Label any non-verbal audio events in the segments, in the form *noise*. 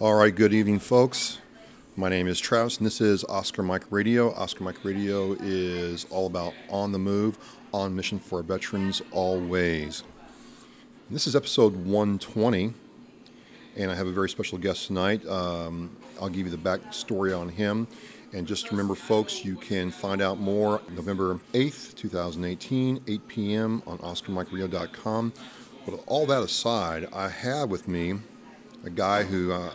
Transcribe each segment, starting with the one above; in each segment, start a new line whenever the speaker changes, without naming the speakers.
All right, good evening, folks. My name is Travis, and this is Oscar Mike Radio. Oscar Mike Radio is all about on the move, on mission for veterans, always. This is episode 120, and I have a very special guest tonight. Um, I'll give you the backstory on him. And just remember, folks, you can find out more November 8th, 2018, 8 p.m. on OscarMikeRadio.com. But all that aside, I have with me a guy who uh,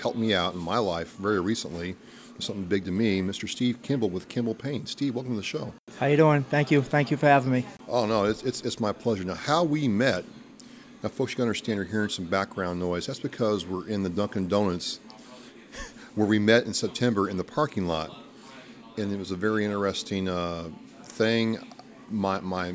helped me out in my life very recently. Something big to me, Mr. Steve Kimball with Kimball Paint. Steve, welcome to the show.
How you doing? Thank you. Thank you for having me.
Oh no, it's it's, it's my pleasure. Now, how we met? Now, folks, you can understand you're hearing some background noise. That's because we're in the Dunkin' Donuts where we met in September in the parking lot, and it was a very interesting uh, thing. My my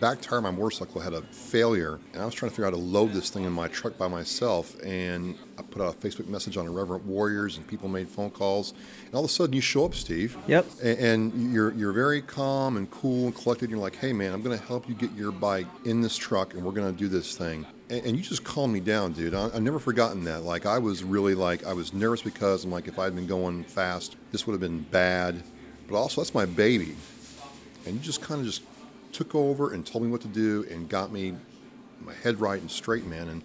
back tire of my motorcycle had a failure, and I was trying to figure out how to load this thing in my truck by myself. And I put out a Facebook message on Irreverent Warriors, and people made phone calls. And all of a sudden, you show up, Steve.
Yep.
And, you're you're very calm and cool and collected. And you're like, "Hey, man, I'm going to help you get your bike in this truck, and we're going to do this thing." And, you just calmed me down, dude. I, I've never forgotten that. Like, I was really like, I was nervous because I'm like, if I'd been going fast, this would have been bad. But also, that's my baby. And you just kind of just took over and told me what to do and got me my head right and straight, man. And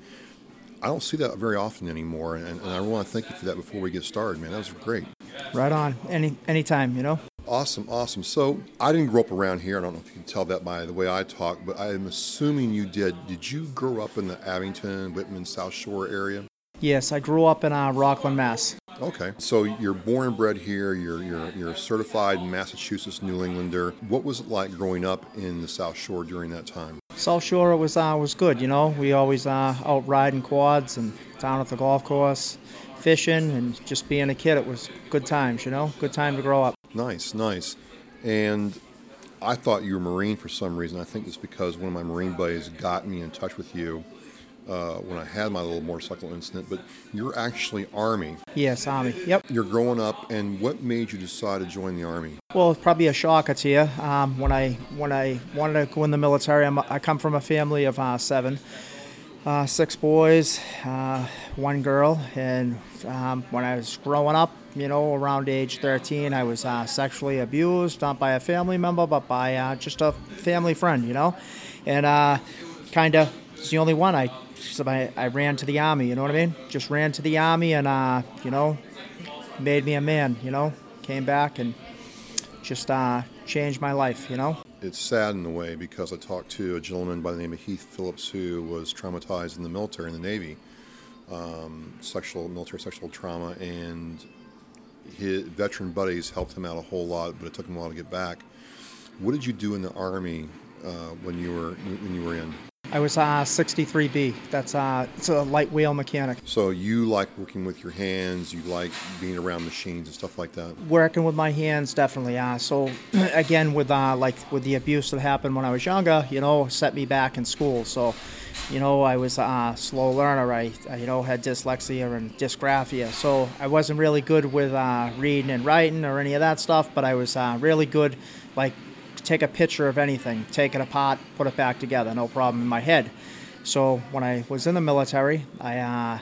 I don't see that very often anymore. And, and I want to thank you for that before we get started, man. That was great.
Right on. Any anytime, you know.
Awesome, awesome. So I didn't grow up around here. I don't know if you can tell that by the way I talk, but I'm assuming you did. Did you grow up in the Abington, Whitman, South Shore area?
Yes, I grew up in uh, Rockland, Mass.
Okay, so you're born and bred here. You're you're you're a certified Massachusetts New Englander. What was it like growing up in the South Shore during that time?
South Shore it was uh, was good, you know. We always uh, out riding quads and down at the golf course, fishing, and just being a kid. It was good times, you know. Good time to grow up.
Nice, nice. And I thought you were Marine for some reason. I think it's because one of my Marine buddies got me in touch with you uh, when I had my little motorcycle incident. But you're actually Army.
Yes, Army. Yep.
You're growing up, and what made you decide to join the Army?
Well, it's probably a shocker to you. Um, when I when I wanted to go in the military, I'm, I come from a family of uh, seven. Uh, six boys, uh, one girl, and um, when I was growing up, you know, around age 13, I was uh, sexually abused, not by a family member, but by uh, just a family friend, you know, and uh, kind of it's the only one I, so I, I ran to the army, you know what I mean? Just ran to the army and, uh, you know, made me a man, you know, came back and just uh, changed my life, you know.
It's sad in a way because I talked to a gentleman by the name of Heath Phillips who was traumatized in the military, in the Navy, um, sexual military sexual trauma, and his veteran buddies helped him out a whole lot, but it took him a while to get back. What did you do in the Army uh, when you were when you were in?
I was uh, 63B. That's uh, it's a light wheel mechanic.
So you like working with your hands, you like being around machines and stuff like that.
Working with my hands, definitely. Uh, so *clears throat* again, with uh, like with the abuse that happened when I was younger, you know, set me back in school. So, you know, I was a slow learner. I, I, you know, had dyslexia and dysgraphia. So I wasn't really good with uh, reading and writing or any of that stuff. But I was uh, really good, like take a picture of anything, take it apart, put it back together, no problem in my head. So when I was in the military, I uh,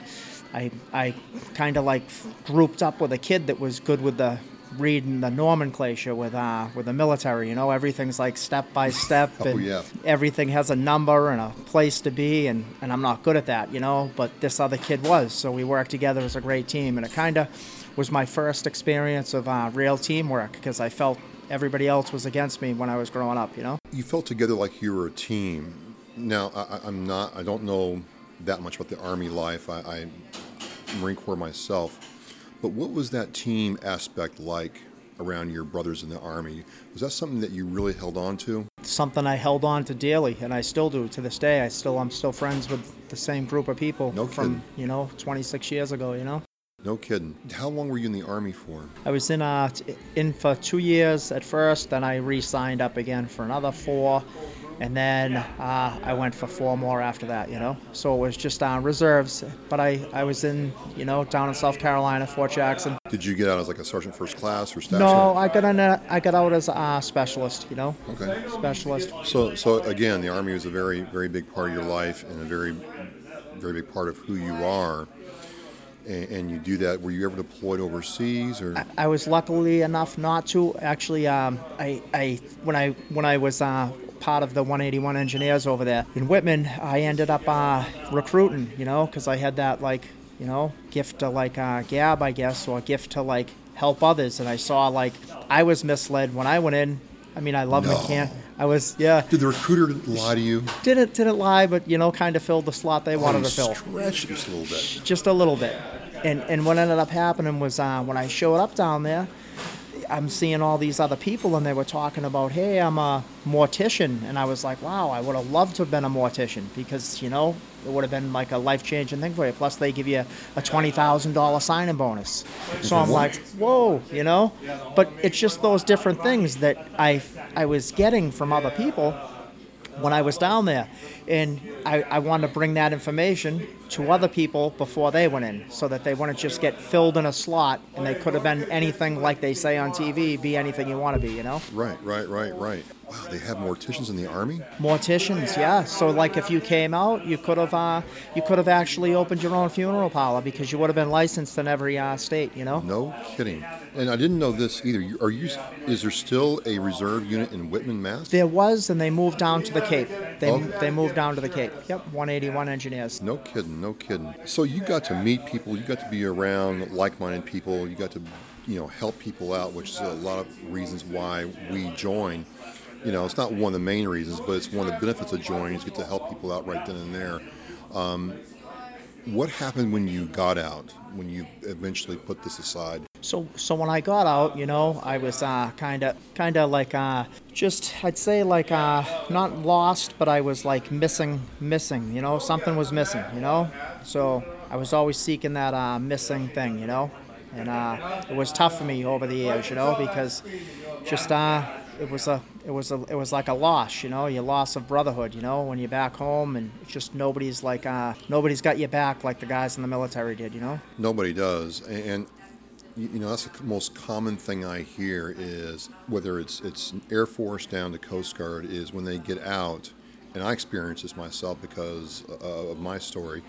I, I kind of like grouped up with a kid that was good with the reading the nomenclature with uh, with the military. You know, everything's like step by *laughs* step,
Oh,
and
yeah.
everything has a number and a place to be, and, and I'm not good at that, you know. But this other kid was, so we worked together as a great team, and it kind of was my first experience of uh, real teamwork because I felt everybody else was against me when I was growing up, you know.
You felt together like you were a team. Now, I, I'm not, I don't know that much about the Army life. I, I Marine Corps myself. But what was that team aspect like around your brothers in the Army? Was that something that you really held on to?
something I held on to daily, and I still do to this day. I still I'm still friends with the same group of people
No
from you know 26 years ago. You know,
No kidding. How long were you in the Army for?
I was in uh in for two years at first, then I re-signed up again for another four, and then uh, I went for four more after that. You know, so it was just uh, reserves. But I I was in you know down in South Carolina, Fort Jackson.
Did you get out as like a sergeant first class or staff?
No,
sergeant?
I got in a, I got out as a specialist. You know,
Okay.
specialist.
So, so again, the Army was a very, very big part of your life and a very, very big part of who you are. And, and you do that. Were you ever deployed overseas or?
I was luckily enough not to. Actually, um, I, I when I when I was uh, part of the 181 engineers over there in Whitman, I ended up uh, recruiting. You know, because I had that like you know gift to like uh, gab, I guess, or a gift to like help others. And I saw like I was misled when I went in. I mean, I love
No.
mechan. I was yeah.
Did the recruiter lie to you?
Didn't didn't lie, but you know, kind of filled the slot they wanted
Oh,
to fill.
Stretch just a little bit.
just a little bit. And and what ended up happening was uh, when I showed up down there, I'm seeing all these other people, and they were talking about, hey, I'm a mortician, and I was like, wow, I would have loved to have been a mortician because you know it would have been like a life changing thing for you. Plus, they give you a twenty thousand dollar signing bonus. So I'm like, whoa, you know. But it's just those different things that I I was getting from other people when I was down there. And I, I wanted to bring that information to other people before they went in so that they wouldn't just get filled in a slot and they could have been anything like they say on TV, be anything you want to be, you know?
Right, right, right, right. Wow, they have morticians in the army.
Morticians, yeah. So like if you came out, you could have uh, you could have actually opened your own funeral parlor because you would have been licensed in every uh, state, you know?
No kidding. And I didn't know this either. You- Are you? Is there still a reserve unit in Whitman, Mass?
There was, and they moved down to the Cape. They,
Oh.
they moved down to the Cape. Yep, 181 engineers.
No kidding, no kidding. So you got to meet people, you got to be around like-minded people, you got to, you know, help people out, which is a lot of reasons why we join. You know, it's not one of the main reasons, but it's one of the benefits of joining is you get to help people out right then and there. Um, what happened when you got out? When you eventually put this aside?
So, so when I got out, you know, I was kind of, kind of like, uh, just, I'd say like, uh, not lost, but I was like missing, missing. You know, something was missing. You know, so I was always seeking that uh, missing thing. You know, and uh, it was tough for me over the years. You know, because just uh, it was a, it was a, it was like a loss. You know, your loss of brotherhood. You know, when you're back home and it's just nobody's like, uh, nobody's got your back like the guys in the military did. You know.
Nobody does, and, you know that's the most common thing I hear is whether it's it's Air Force down to Coast Guard is when they get out, and I experience this myself because uh, of my story.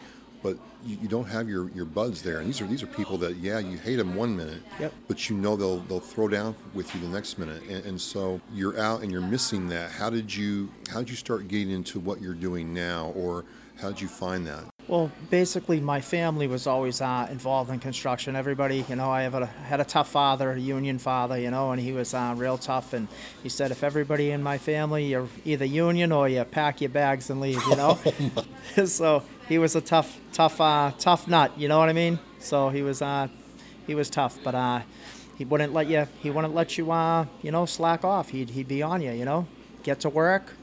But you, you don't have your, your buds there, and these are these are people that yeah you hate them one minute,
Yep.
but you know they'll they'll throw down with you the next minute, and, and so you're out and you're missing that. How did you how did you start getting into what you're doing now, or how did you find that?
Well, basically, my family was always uh, involved in construction. Everybody, you know, I have a, had a tough father, a union father, you know, and he was uh, real tough. And he said, if everybody in my family, you're either union or you pack your bags and leave, you know. *laughs* *laughs* so he was a tough, tough, uh, tough nut. You know what I mean? So he was, uh, he was tough, but uh, he wouldn't let you. He wouldn't let you, uh, you know, slack off. He'd he'd be on you, you know. Get to work,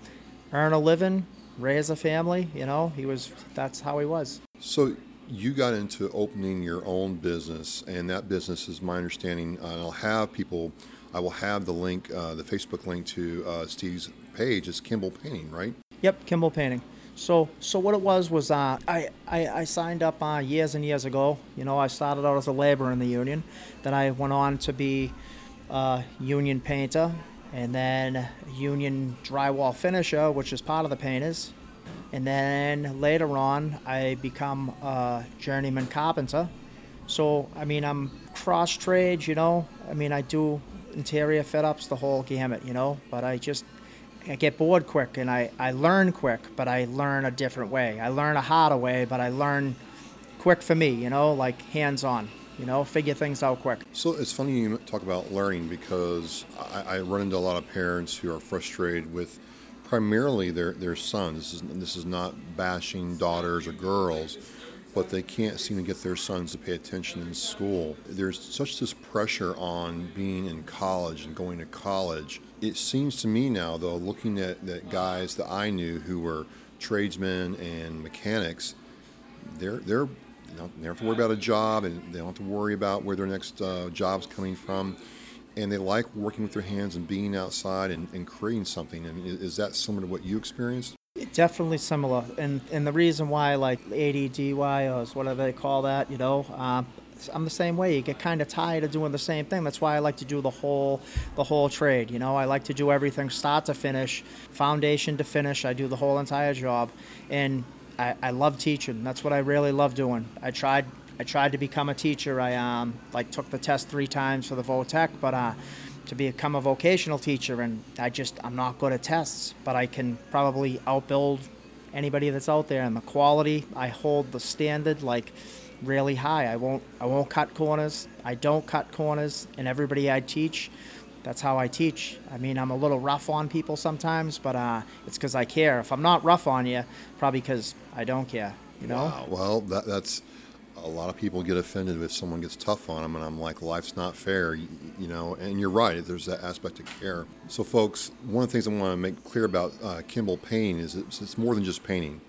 earn a living, raise a family. You know, he was. That's how he was.
So you got into opening your own business, and that business is my understanding. Uh, I'll have people. I will have the link, uh, the Facebook link to uh, Steve's page. It's Kimball Painting, right?
Yep, Kimball Painting. So, so what it was was uh, I, I I signed up uh, years and years ago. You know, I started out as a laborer in the union. Then I went on to be a union painter, and then union drywall finisher, which is part of the painters. And then later on, I become a journeyman carpenter. So, I mean, I'm cross trades, you know. I mean, I do interior fit ups, the whole gamut, you know. But I just, I get bored quick and I, I learn quick, but I learn a different way. I learn a harder way, but I learn quick for me, you know, like hands on, you know, figure things out quick.
So it's funny you talk about learning because I, I run into a lot of parents who are frustrated with primarily their, their sons. This is, this is not bashing daughters or girls, but they can't seem to get their sons to pay attention in school. There's such this pressure on being in college and going to college. It seems to me now, though, looking at, guys that I knew who were tradesmen and mechanics, they're they're you know, they don't have to worry about a job and they don't have to worry about where their next uh, job's coming from. And they like working with their hands and being outside and, and creating something. And is, is that similar to what you experienced?
Definitely similar, and and the reason why like ADDY or whatever they call that, you know, um, I'm the same way. You get kind of tired of doing the same thing. That's why I like to do the whole the whole trade. You know, I like to do everything start to finish, foundation to finish. I do the whole entire job, and I, I love teaching. That's what I really love doing. I tried I tried to become a teacher. I um, like took the test three times for the vo-tech, but uh, to become a vocational teacher, and I just I'm not good at tests, but I can probably outbuild anybody that's out there. And the quality, I hold the standard like really high. I won't I won't cut corners. I don't cut corners, and everybody I teach. That's how I teach. I mean, I'm a little rough on people sometimes, but uh, it's because I care. If I'm not rough on you, probably because I don't care. You know.
Wow. Well, that, that's a lot of people get offended if someone gets tough on them, and I'm like, life's not fair, you, you know. And you're right. There's that aspect of care. So, folks, one of the things I want to make clear about uh, Kimball painting is it's, it's, more than just painting.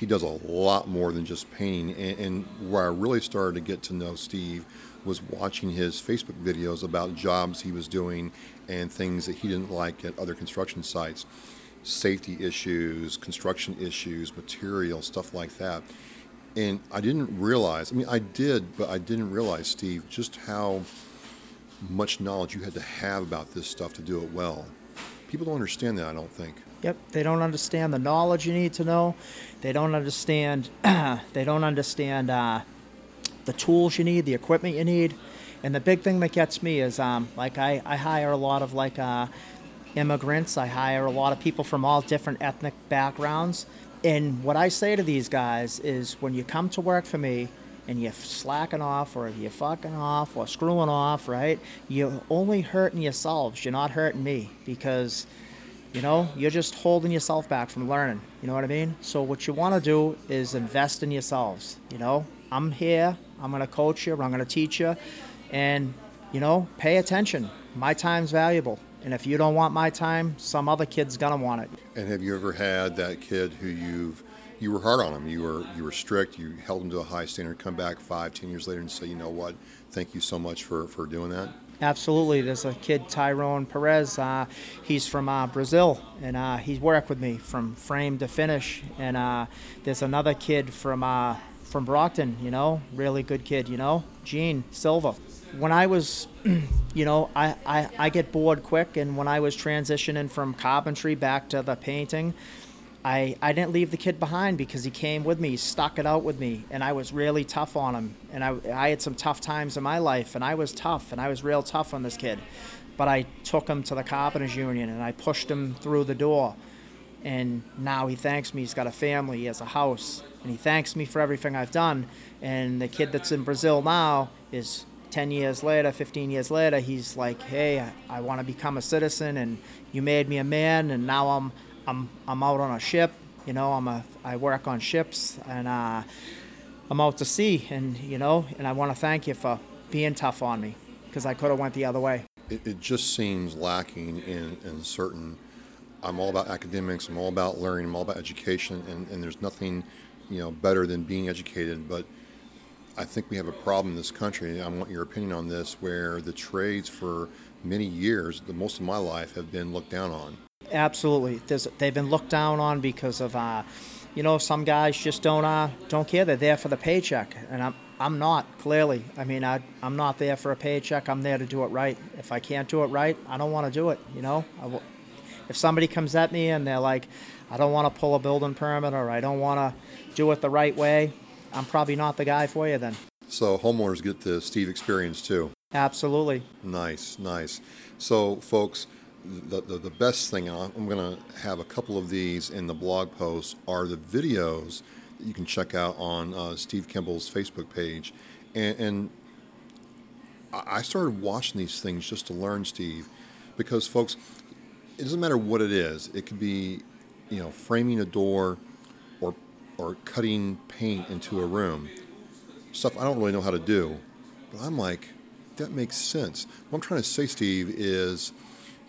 He does a lot more than just painting. And, and where I really started to get to know Steve was watching his Facebook videos about jobs he was doing and things that he didn't like at other construction sites, safety issues, construction issues, material, stuff like that and I didn't realize. I mean, I did, but I didn't realize, Steve, just how much knowledge you had to have about this stuff to do it well. People don't understand that. I don't think.
Yep, they don't understand the knowledge you need to know. They don't understand. *clears throat* they don't understand uh, the tools you need, the equipment you need, and the big thing that gets me is um, like I, I hire a lot of like uh, immigrants. I hire a lot of people from all different ethnic backgrounds and what I say to these guys is when you come to work for me and you're slacking off or you're fucking off or screwing off, right? You're only hurting yourselves. You're not hurting me because, you know, you're just holding yourself back from learning. You know what I mean? So what you want to do is invest in yourselves. You know, I'm here. I'm going to coach you. I'm going to teach you. And, you know, pay attention. My time's valuable. And if you don't want my time, some other kid's gonna want it.
And have you ever had that kid who you've you were hard on him, you were you were strict, you held him to a high standard, come back five, ten years later and say, you know what, thank you so much for, for doing that?
Absolutely. There's a kid, Tyrone Perez. Uh, he's from uh, Brazil, and uh, he's worked with me from frame to finish. And uh, there's another kid from uh, from Brockton. You know, really good kid. You know, Gene Silva when I was, *clears throat* you know, I, I, I get bored quick, and when I was transitioning from carpentry back to the painting, I, I didn't leave the kid behind because he came with me, he stuck it out with me, and I was really tough on him. And I, I had some tough times in my life, and I was tough, and I was real tough on this kid. But I took him to the Carpenters Union, and I pushed him through the door. And now he thanks me. He's got a family, he has a house, and he thanks me for everything I've done. And the kid that's in Brazil now is 10 years later, 15 years later, he's like, hey, I, I want to become a citizen and you made me a man and now I'm, I'm, I'm out on a ship. You know, I'm a, I work on ships and uh, I'm out to sea and, you know, and I want to thank you for being tough on me because I could have went the other way.
It, it just seems lacking in, in certain, I'm all about academics, I'm all about learning, I'm all about education and, and there's nothing, you know, better than being educated, but I think we have a problem in this country. I want your opinion on this, where the trades for many years, the most of my life, have been looked down on.
Absolutely, There's, they've been looked down on because of, uh, you know, some guys just don't uh, don't care. They're there for the paycheck, and I'm I'm not clearly. I mean, I I'm not there for a paycheck. I'm there to do it right. If I can't do it right, I don't want to do it. You know, if somebody comes at me and they're like, I don't want to pull a building permit or I don't want to do it the right way, I'm probably not the guy for you then.
So homeowners get the Steve experience too.
Absolutely.
Nice, nice. So, folks, the, the, the best thing, I'm going to have a couple of these in the blog post, are the videos that you can check out on uh, Steve Kimball's Facebook page. And, and I started watching these things just to learn, Steve, because, folks, it doesn't matter what it is. It could be, you know, framing a door, or, or cutting paint into a room. Stuff I don't really know how to do. But I'm like, that makes sense. What I'm trying to say, Steve, is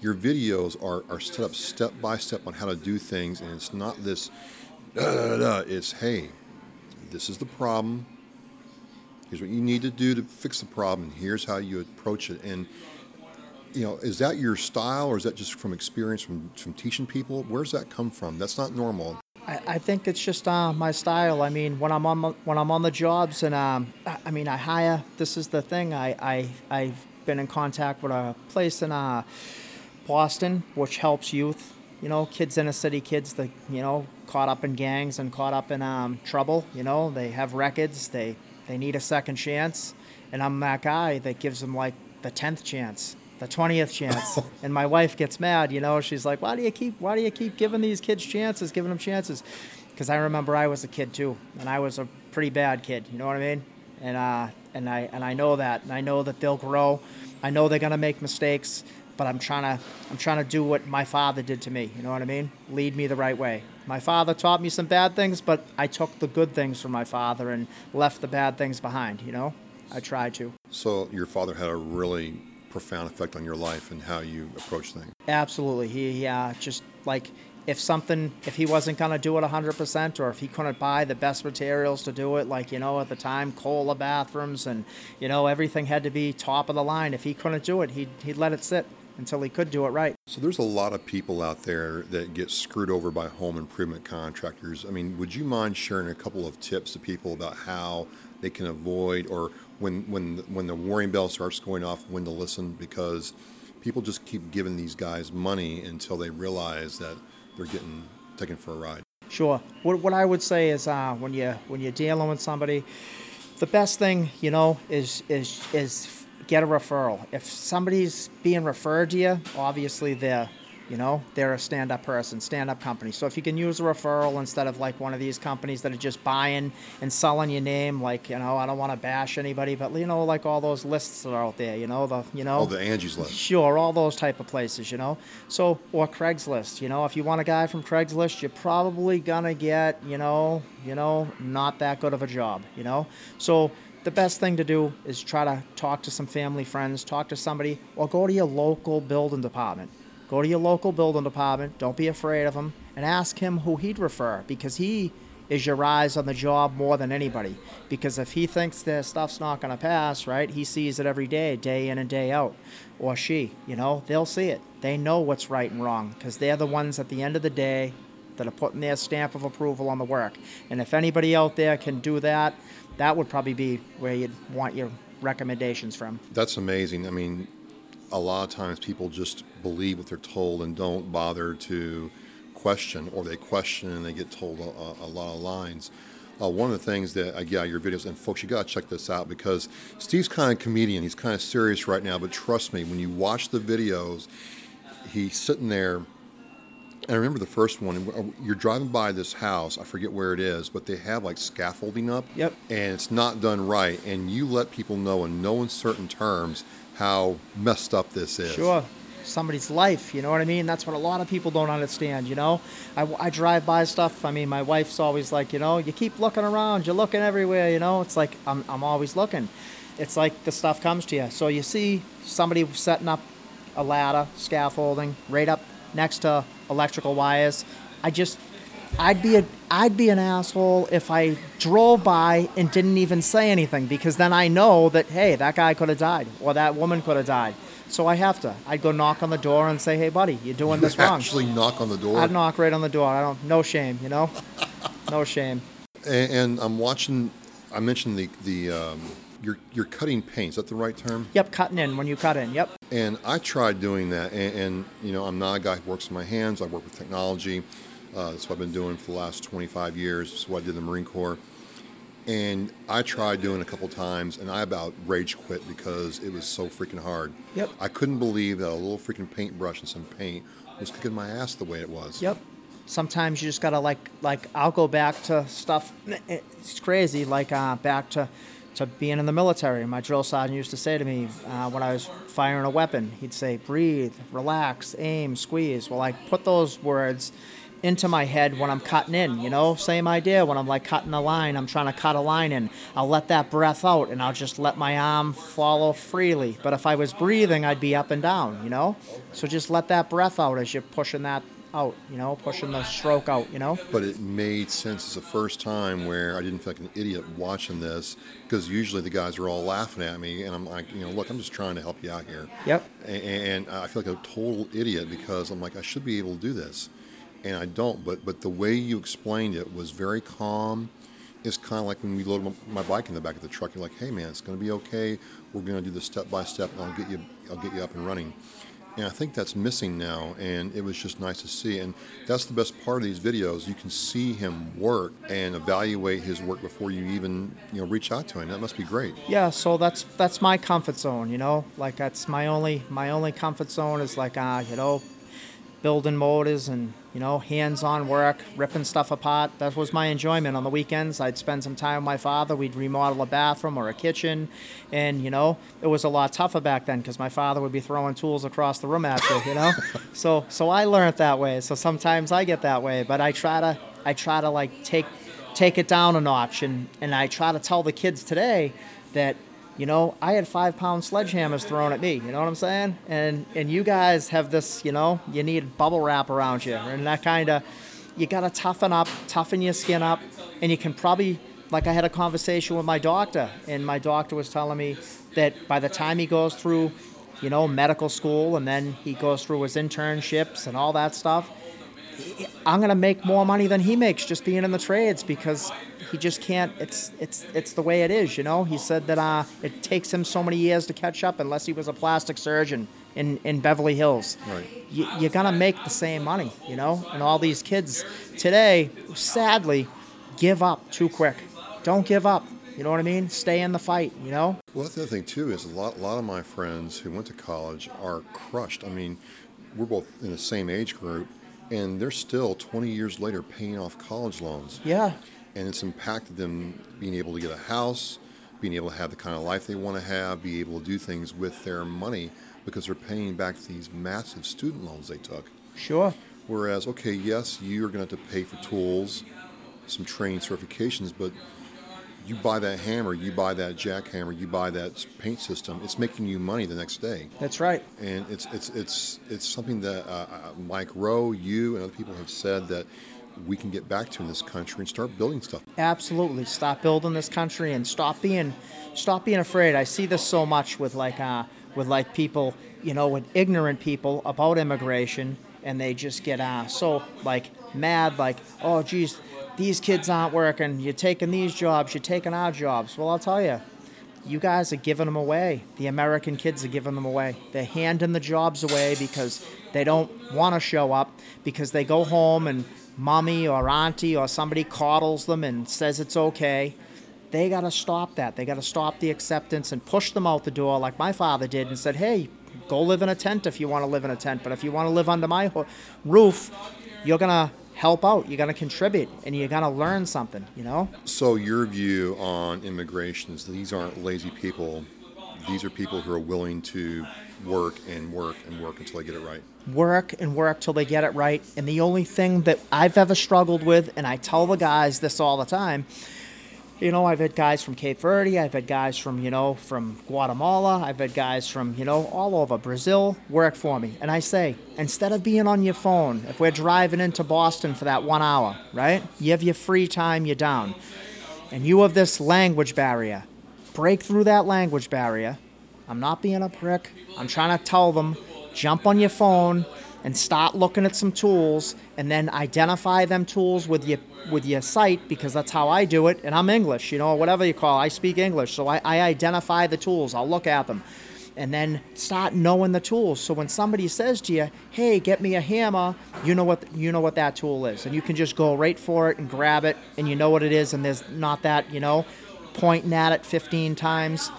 your videos are, are set up step by step on how to do things, and it's not this, *clears throat* da, da, da, it's, hey, this is the problem. Here's what you need to do to fix the problem. Here's how you approach it. And, you know, is that your style, or is that just from experience from, from teaching people? Where's that come from? That's not normal.
I, think it's just uh, my style. I mean, when I'm on when I'm on the jobs, and um, I mean, I hire. This is the thing. I, I I've been in contact with a place in uh, Boston which helps youth. You know, kids in a city, kids that you know caught up in gangs and caught up in um, trouble. You know, they have records. They they need a second chance, and I'm that guy that gives them like the tenth chance, the twentieth chance, *laughs* and my wife gets mad. You know, she's like, "Why do you keep Why do you keep giving these kids chances, giving them chances?" Because I remember I was a kid too, and I was a pretty bad kid. You know what I mean? And uh, and I and I know that, and I know that they'll grow. I know they're gonna make mistakes, but I'm trying to I'm trying to do what my father did to me. You know what I mean? Lead me the right way. My father taught me some bad things, but I took the good things from my father and left the bad things behind. You know, I tried to.
So your father had a really profound effect on your life and how you approach things.
Absolutely. He uh, just like if something if he wasn't going to do it 100% or if he couldn't buy the best materials to do it like you know at the time Kohler bathrooms and you know everything had to be top of the line if he couldn't do it he'd, he'd let it sit until he could do it right
So there's a lot of people out there that get screwed over by home improvement contractors. I mean, would you mind sharing a couple of tips to people about how they can avoid or when when when the warning bell starts going off when to listen because people just keep giving these guys money until they realize that they're getting taken for a ride.
Sure. What, what I would say is uh, when you when you're dealing with somebody, the best thing you know is is is get a referral. If somebody's being referred to you, obviously they're you know they're a stand-up person, stand-up company. So if you can use a referral instead of like one of these companies that are just buying and selling your name, like you know I don't want to bash anybody, but you know like all those lists that are out there, you know the you know
Oh, the Angie's List.
Sure, all those type of places, you know. So, or Craigslist, you know, if you want a guy from Craigslist, you're probably gonna get, you know, you know, not that good of a job, you know. So, the best thing to do is try to talk to some family friends, talk to somebody, or go to your local building department. Go to your local building department. Don't be afraid of him, and ask him who he'd refer because he is your eyes on the job more than anybody. Because if he thinks their stuff's not going to pass, right, he sees it every day, day in and day out. Or she, you know, they'll see it. They know what's right and wrong because they're the ones at the end of the day that are putting their stamp of approval on the work. And if anybody out there can do that, that would probably be where you'd want your recommendations from.
That's amazing. I mean, a lot of times people just believe what they're told and don't bother to question, or they question and they get told a, a, lot of lines. Uh, one of the things that, uh, yeah, your videos, and folks, you got to check this out because Steve's kind of comedian. He's kind of serious right now, but trust me, when you watch the videos, he's sitting there. I remember the first one. uh, You're driving by this house. I forget where it is, but they have like scaffolding up.
Yep.
And it's not done right. And you let people know in no uncertain terms how messed up this is.
Sure. Somebody's life, you know what I mean? That's what a lot of people don't understand, you know? I, I drive by stuff. I mean, my wife's always like, you know, you keep looking around, you're looking everywhere, you know? It's like, I'm, I'm always looking. It's like the stuff comes to you. So you see somebody setting up a ladder, scaffolding, right up next to electrical wires. I just, I'd be a, I'd be an asshole if I drove by and didn't even say anything because then I know that hey, that guy could have died or that woman could have died. So I have to. I'd go knock on the door and say, "Hey, buddy, you're doing this *laughs* wrong."
Actually, knock on the door.
I'd knock right on the door. I don't. No shame, you know. *laughs* No shame.
And, and I'm watching. I mentioned the the um, you're you're cutting paint. Is that the right term?
Yep, cutting in when you cut in. Yep.
And I tried doing that, and, and you know, I'm not a guy who works with my hands. I work with technology. Uh, that's what I've been doing for the last 25 years. That's what I did in the Marine Corps. And I tried doing it a couple times, and I about rage quit because it was so freaking hard.
Yep.
I couldn't believe that a little freaking paintbrush and some paint was kicking my ass the way it was.
Yep. Sometimes you just gotta like like I'll go back to stuff. It's crazy. Like uh, back to to being in the military. My drill sergeant used to say to me uh, when I was firing a weapon, he'd say, "Breathe, relax, aim, squeeze." Well, I put those words into my head when I'm cutting in. You know, same idea. When I'm like cutting a line, I'm trying to cut a line in. I'll let that breath out, and I'll just let my arm follow freely. But if I was breathing, I'd be up and down. You know, so just let that breath out as you're pushing that out. You know, pushing the stroke out. You know.
But it made sense. It's the first time where I didn't feel like an idiot watching this because usually the guys are all laughing at me, and I'm like, you know, look, I'm just trying to help you out here.
Yep.
A- And I feel like a total idiot because I'm like, I should be able to do this, and I don't. But but the way you explained it was very calm. It's kind of like when we load my bike in the back of the truck. You're like, hey man, it's going to be okay. We're going to do this step by step, and I'll get you, I'll get you up and running. And I think that's missing now, and it was just nice to see. And that's the best part of these videos. You can see him work and evaluate his work before you even, you know, reach out to him. That must be great.
Yeah, so that's that's my comfort zone, you know. Like that's my only my only comfort zone is like uh, you know, building motors and you know hands-on work ripping stuff apart. That was my enjoyment. On the weekends i'd spend some time with my father. We'd remodel a bathroom or a kitchen. And you know it was a lot tougher back then because my father would be throwing tools across the room at you you know? *laughs* So so i learned that way. So sometimes i get that way. But i try to i try to like take take it down a notch. And and i try to tell the kids today that you know, I had five pound sledgehammers thrown at me. You know what I'm saying? And and you guys have this. You know, you need bubble wrap around you, and that kind of. You gotta toughen up, toughen your skin up, and you can probably. Like I had a conversation with my doctor, and my doctor was telling me that by the time he goes through, you know, medical school, and then he goes through his internships and all that stuff, I'm gonna make more money than he makes just being in the trades because he just can't. It's it's it's the way it is, you know. He said that uh, it takes him so many years to catch up unless he was a plastic surgeon in, in Beverly Hills.
Right.
You, you're gonna make the same money, you know. And all these kids today, sadly, give up too quick. Don't give up. You know what I mean? Stay in the fight. You know.
Well, that's the other thing too is a lot, a lot of my friends who went to college are crushed. I mean, we're both in the same age group, and they're still 20 years later paying off college loans.
Yeah.
And it's impacted them being able to get a house, being able to have the kind of life they want to have, be able to do things with their money because they're paying back these massive student loans they took.
Sure.
Whereas, okay, yes, you're going to have to pay for tools, some training certifications, but you buy that hammer, you buy that jackhammer, you buy that paint system, it's making you money the next day.
That's right.
And it's it's it's it's something that uh, uh, Mike Rowe, you, and other people have said that we can get back to in this country and start building stuff.
Absolutely. Stop building this country and stop being stop being afraid. I see this so much with like uh, with like people, you know, with ignorant people about immigration and they just get uh, so like mad like, oh geez, these kids aren't working. You're taking these jobs. You're taking our jobs. Well, I'll tell you, you guys are giving them away. The American kids are giving them away. They're handing the jobs away because they don't want to show up, because they go home and mommy or auntie or somebody coddles them and says it's okay. They got to stop that. They got to stop the acceptance and push them out the door like my father did and said, hey, go live in a tent if you want to live in a tent. But if you want to live under my ho- roof, you're going to help out. You're going to contribute and you're going to learn something, you know?
So, your view on immigration is these aren't lazy people, these are people who are willing to work and work and work until they get it right.
Work and work till they get it right. And the only thing that I've ever struggled with, and I tell the guys this all the time, you know, I've had guys from Cape Verde, I've had guys from, you know, from Guatemala, I've had guys from, you know, all over Brazil work for me. And I say, instead of being on your phone, if we're driving into Boston for that one hour, right? You have your free time, you're down. And you have this language barrier. Break through that language barrier. I'm not being a prick. I'm trying to tell them jump on your phone and start looking at some tools and then identify them tools with your with your site because that's how I do it. And I'm English you know whatever you call it, I speak English so I, I identify the tools. I'll look at them and then start knowing the tools. So when somebody says to you hey get me a hammer you know what you know what that tool is. And you can just go right for it and grab it and you know what it is and there's not that you know pointing at it 15 times.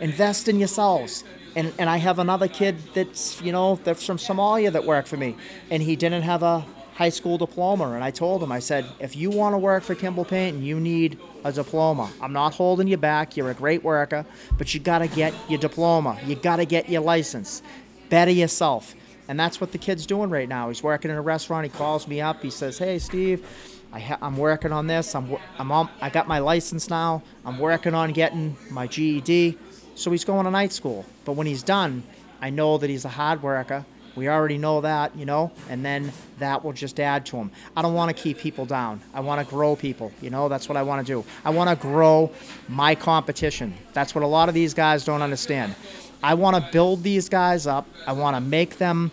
Invest in yourselves and, and I have another kid that's you know that's from Somalia that worked for me, and he didn't have a high school diploma. And I told him, I said, if you want to work for Kimball Paint, you need a diploma. I'm not holding you back. You're a great worker, but you got to get your diploma. You got to get your license. Better yourself. And that's what the kid's doing right now. He's working in a restaurant. He calls me up. He says, "Hey, Steve." I am working on this. I'm, I'm on, I got my license now. I'm working on getting my GED. So he's going to night school. But when he's done, I know that he's a hard worker. We already know that, you know, and then that will just add to him. I don't want to keep people down. I want to grow people, you know, that's what I want to do. I want to grow my competition. That's what a lot of these guys don't understand. I want to build these guys up. I want to make them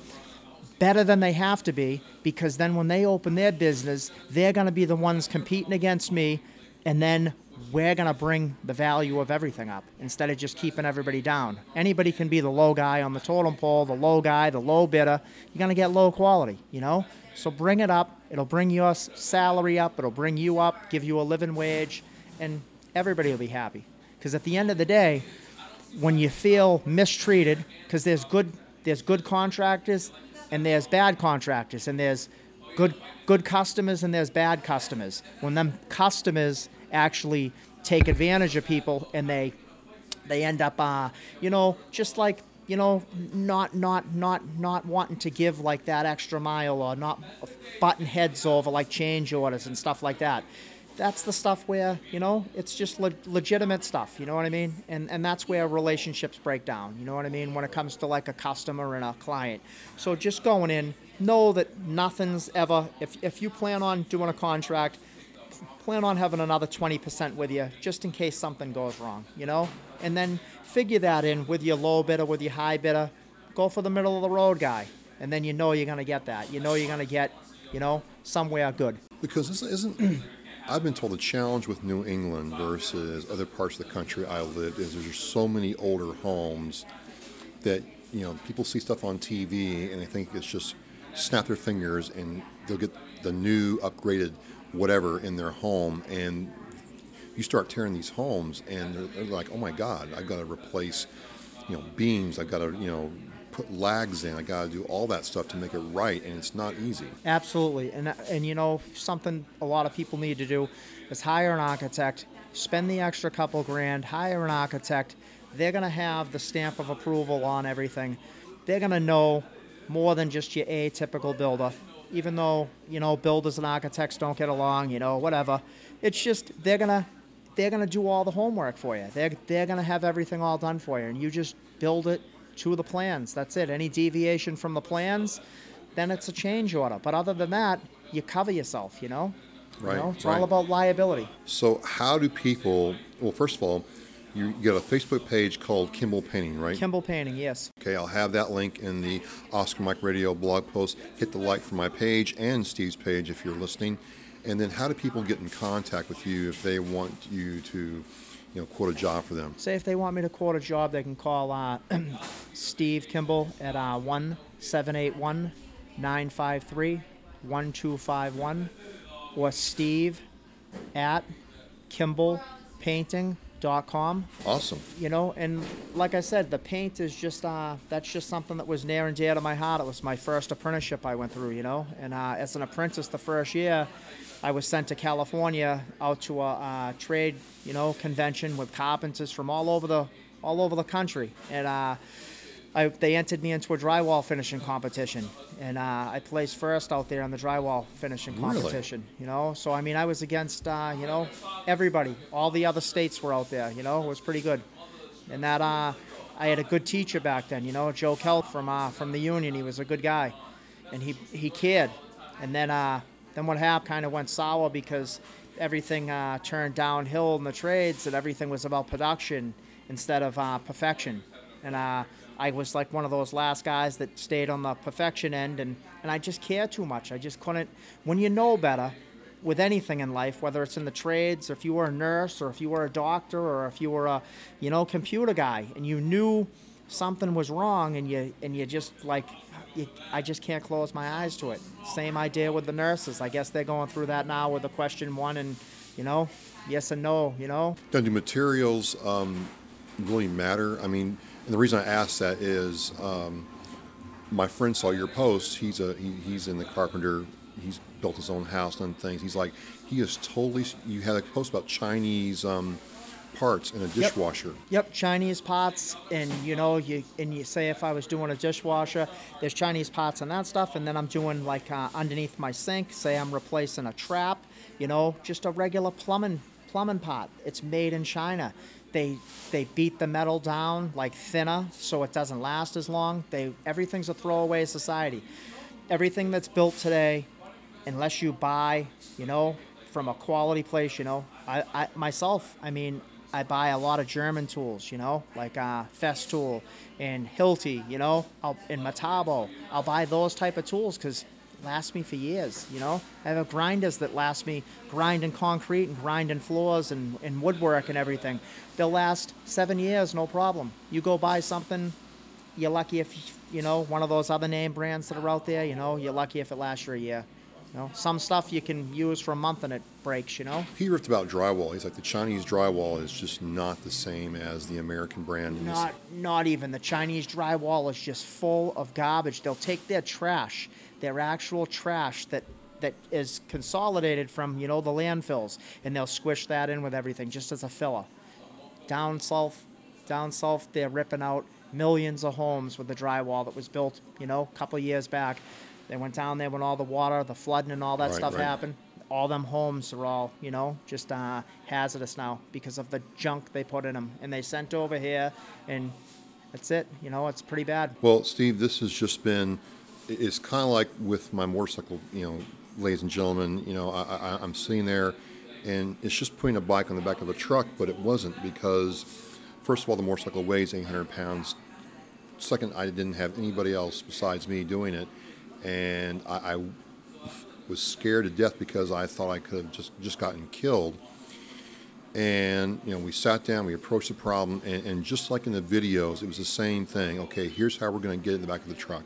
better than they have to be because then when they open their business, they're going to be the ones competing against me. And then we're going to bring the value of everything up instead of just keeping everybody down. Anybody can be the low guy on the totem pole, the low guy, the low bidder. You're going to get low quality, you know? So bring it up. It'll bring your salary up, it'll bring you up, give you a living wage, and everybody will be happy. Because at the end of the day, when you feel mistreated, because there's good there's good contractors and there's bad contractors and there's good good customers and there's bad customers. When them customers actually take advantage of people and they they end up uh, you know just like you know not not not not wanting to give like that extra mile or not button heads over like change orders and stuff like that. That's the stuff where you know it's just le- legitimate stuff you know what i mean? And and that's where relationships break down you know what i mean when it comes to like a customer and a client. So just going in know that nothing's ever if, if you plan on doing a contract plan on having another 20% with you just in case something goes wrong, you know? And then figure that in with your low bidder, with your high bidder. Go for the middle of the road guy. And then you know you're going to get that. You know you're going to get, you know, somewhere good.
Because this isn't. *clears throat* I've been told the challenge with New England versus other parts of the country I lived is there's so many older homes that you know people see stuff on TV and they think it's just snap their fingers and they'll get the new upgraded whatever in their home and you start tearing these homes and they're, they're like oh my god i've got to replace you know beams i've got to you know put lags in i got to do all that stuff to make it right and it's not easy
Absolutely, and and you know something a lot of people need to do is hire an architect, spend the extra couple grand, hire an architect. They're gonna have the stamp of approval on everything. They're gonna know more than just your atypical builder. Even though you know builders and architects don't get along, you know whatever. It's just they're gonna they're gonna do all the homework for you. They're they're gonna have everything all done for you, and you just build it to the plans. That's it. Any deviation from the plans, then it's a change order. But other than that, you cover yourself. You know.
Right,
You know, it's
right.
all about liability.
so how do people well first of all you you got a facebook page called kimball painting right
Kimball Painting, yes.
Okay, I'll have that link in the Oscar Mike Radio blog post. Hit the like for my page and Steve's page if you're listening. And then, how do people get in contact with you if they want you to, you know, quote a job for them?
Say if they want me to quote a job, they can call uh, *clears throat* Steve Kimball at uh, 1 781 953 1251 or Steve at kimballpainting.com.
Awesome.
You know, and like I said, the paint is just, uh, that's just something that was near and dear to my heart. It was my first apprenticeship I went through, you know. And uh, as an apprentice the first year, I was sent to California out to a uh, trade, you know, convention with carpenters from all over the all over the country, and uh, I, they entered me into a drywall finishing competition, and uh, I placed first out there in the drywall finishing
Really?
competition. You know, so I mean, I was against, uh, you know, everybody. All the other states were out there. You know, it was pretty good, and that uh, I had a good teacher back then. You know, Joe Kelt from uh, from the union. He was a good guy, and he he cared. And then uh, then what happened kind of went sour because everything uh, turned downhill in the trades, and everything was about production instead of uh, perfection. And uh, I was like one of those last guys that stayed on the perfection end, and, and I just care too much. I just couldn't. When you know better, with anything in life, whether it's in the trades, or if you were a nurse, or if you were a doctor, or if you were a, you know, computer guy, and you knew something was wrong, and you and you just like, you, I just can't close my eyes to it. Same idea with the nurses. I guess they're going through that now with the question one, and you know, yes and no. You know,
Now, do materials um, really matter? I mean, and the reason I ask that is um, my friend saw your post. He's a he, he's in the carpenter. He's built his own house and things. He's like he is totally. You had a post about Chinese um, parts in a dishwasher.
Yep, Chinese pots, and you know, you and you say if I was doing a dishwasher, there's Chinese pots and that stuff, and then I'm doing like uh, underneath my sink. Say I'm replacing a trap, you know, just a regular plumbing plumbing pot. It's made in China. They they beat the metal down like thinner, so it doesn't last as long. They everything's a throwaway society. Everything that's built today, unless you buy, you know, from a quality place, you know, I, I myself, I mean, I buy a lot of German tools, you know, like uh, Festool and Hilti, you know, I'll, and Metabo. I'll buy those type of tools because last me for years. You know, I have grinders that last me grinding concrete and grinding floors and, and woodwork and everything. They'll last seven years, no problem. You go buy something, you're lucky if you know one of those other name brands that are out there. You know, you're lucky if it lasts you a year. You know, some stuff you can use for a month and it breaks. You know.
He riffed about drywall. He's like the Chinese drywall is just not the same as the American brand.
Not, not even. The Chinese drywall is just full of garbage. They'll take their trash, their actual trash that that is consolidated from you know the landfills, and they'll squish that in with everything just as a filler. Down south, down south, they're ripping out millions of homes with the drywall that was built, you know, a couple years back. They went down there when all the water, the flooding, and all that
Right,
stuff
right.
happened. All them homes are all, you know, just uh, hazardous now because of the junk they put in them, and they sent over here, and that's it. You know, it's pretty bad.
Well, Steve, this has just been. It's kind of like with my motorcycle, you know, ladies and gentlemen. You know, I, I, I'm sitting there, and it's just putting a bike on the back of a truck, but it wasn't because, first of all, the motorcycle weighs 800 pounds. Second, I didn't have anybody else besides me doing it, and I, I was scared to death because I thought I could have just just gotten killed. And you know, we sat down, we approached the problem, and, and just like in the videos, it was the same thing. Okay, here's how we're going to get in the back of the truck.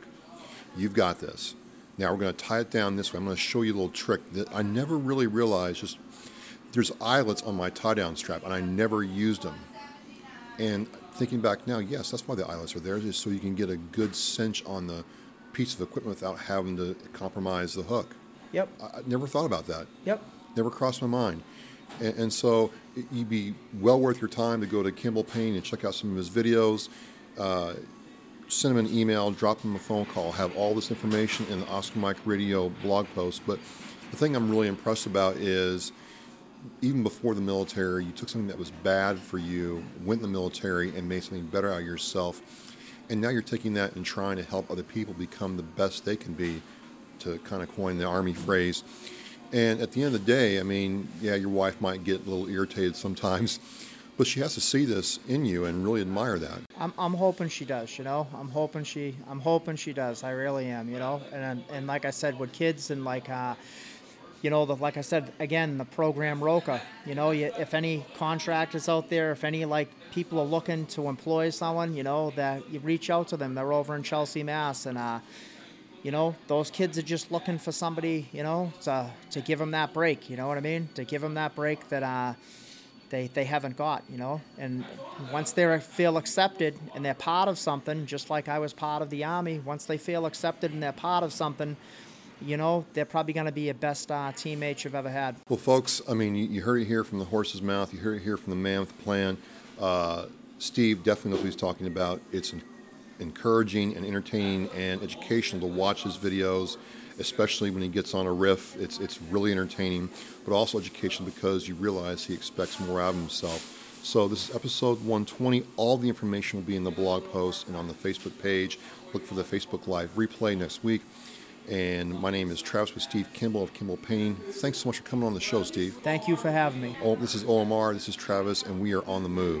You've got this. Now we're going to tie it down this way. I'm going to show you a little trick that I never really realized. Just there's eyelets on my tie down strap, and I never used them. And thinking back now, yes, that's why the eyelets are there, just so you can get a good cinch on the piece of equipment without having to compromise the hook.
Yep.
I, I never thought about that.
Yep.
Never crossed my mind. And, and so it- you'd be well worth your time to go to Kimball Payne and check out some of his videos. Uh, send him an email, drop him a phone call, have all this information in the Oscar Mike Radio blog post. But the thing I'm really impressed about is even before the military, you took something that was bad for you, went in the military, and made something better out of yourself. And now you're taking that and trying to help other people become the best they can be, to kind of coin the Army phrase. And at the end of the day, I mean, yeah, your wife might get a little irritated sometimes, *laughs* but she has to see this in you and really admire that.
I'm, I'm hoping she does, you know. I'm hoping she I'm hoping she does. I really am, you know. And and like I said, with kids and like uh, you know, the, like I said again, the program Roca. You know, you, if any contractors out there, if any like people are looking to employ someone, you know, that you reach out to them. They're over in Chelsea, Mass, and uh, you know, those kids are just looking for somebody, you know, to to give them that break. You know what I mean? To give them that break that uh, they they haven't got, you know. And once they feel accepted and they're part of something, just like I was part of the army. Once they feel accepted and they're part of something, you know, they're probably going to be your best uh, teammates you've ever had.
Well, folks, I mean, you, you heard it here from the horse's mouth. You heard it here from the man with the plan. Uh, Steve definitely knows what he's talking about. It's en- encouraging and entertaining and educational to watch his videos, especially when he gets on a riff. It's it's really entertaining, but also educational because you realize he expects more out of himself. So this is episode 120. All the information will be in the blog post and on the Facebook page. Look for the Facebook Live replay next week. And my name is Travis with Steve Kimball of Kimball Payne. Thanks so much for coming on the show, Steve.
Thank you for having me.
Oh, this is OMR, this is Travis, and we are on the move.